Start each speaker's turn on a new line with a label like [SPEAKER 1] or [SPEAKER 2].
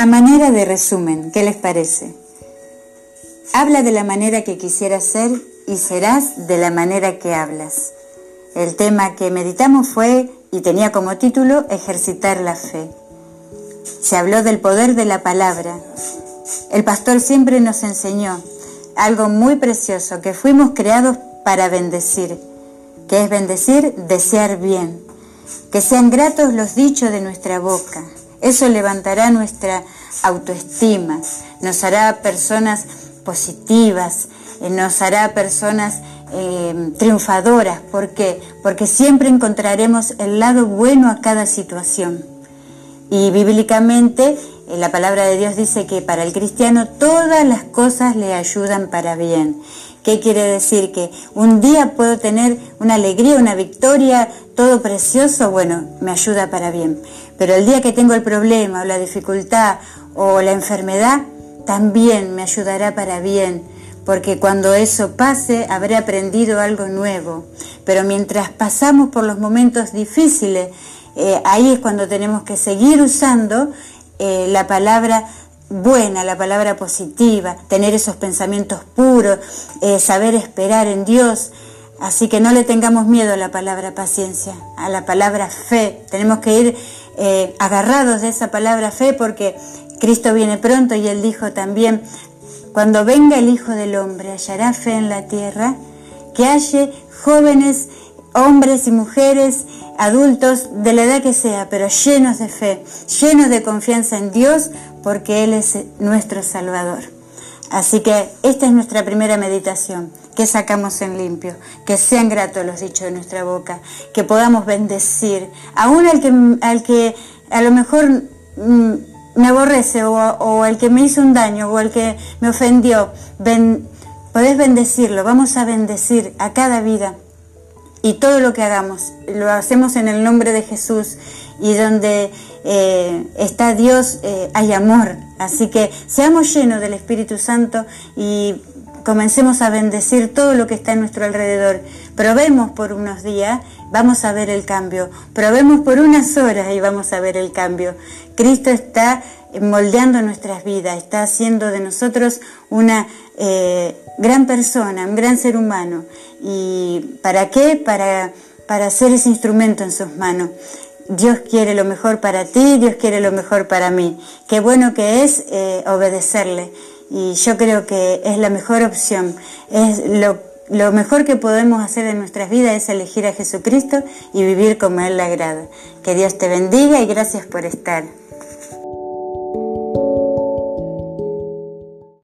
[SPEAKER 1] A manera de resumen, ¿qué les parece? Habla de la manera que quisieras ser y serás de la manera que hablas. El tema que meditamos fue, y tenía como título, Ejercitar la fe. Se habló del poder de la palabra. El pastor siempre nos enseñó algo muy precioso, que fuimos creados para bendecir, que es bendecir, desear bien, que sean gratos los dichos de nuestra boca. Eso levantará nuestra autoestima, nos hará personas positivas, eh, nos hará personas eh, triunfadoras. ¿Por qué? Porque siempre encontraremos el lado bueno a cada situación. Y bíblicamente eh, la palabra de Dios dice que para el cristiano todas las cosas le ayudan para bien. ¿Qué quiere decir? Que un día puedo tener una alegría, una victoria, todo precioso, bueno, me ayuda para bien. Pero el día que tengo el problema o la dificultad o la enfermedad, también me ayudará para bien, porque cuando eso pase habré aprendido algo nuevo. Pero mientras pasamos por los momentos difíciles, eh, ahí es cuando tenemos que seguir usando eh, la palabra buena, la palabra positiva, tener esos pensamientos puros, eh, saber esperar en Dios. Así que no le tengamos miedo a la palabra paciencia, a la palabra fe. Tenemos que ir eh, agarrados de esa palabra fe porque Cristo viene pronto y él dijo también, cuando venga el Hijo del Hombre, hallará fe en la tierra, que halle jóvenes, hombres y mujeres, adultos, de la edad que sea, pero llenos de fe, llenos de confianza en Dios, porque Él es nuestro Salvador. Así que esta es nuestra primera meditación, que sacamos en limpio, que sean gratos los dichos de nuestra boca, que podamos bendecir, aún al que, al que a lo mejor mm, me aborrece o, al que me hizo un daño o al que me ofendió, podés bendecirlo, vamos a bendecir a cada vida y todo lo que hagamos, lo hacemos en el nombre de Jesús y donde eh, está Dios eh, hay amor. Así que seamos llenos del Espíritu Santo y comencemos a bendecir todo lo que está en nuestro alrededor. Probemos por unos días, vamos a ver el cambio. Probemos por unas horas y vamos a ver el cambio. Cristo está moldeando nuestras vidas, está haciendo de nosotros una eh, gran persona, un gran ser humano. ¿Y para qué? Para, para ser ese instrumento en sus manos. Dios quiere lo mejor para ti, Dios quiere lo mejor para mí. Qué bueno que es eh, obedecerle. Y yo creo que es la mejor opción. Es lo, lo mejor que podemos hacer en nuestras vidas es elegir a Jesucristo y vivir como Él le agrada. Que Dios te bendiga y gracias por estar.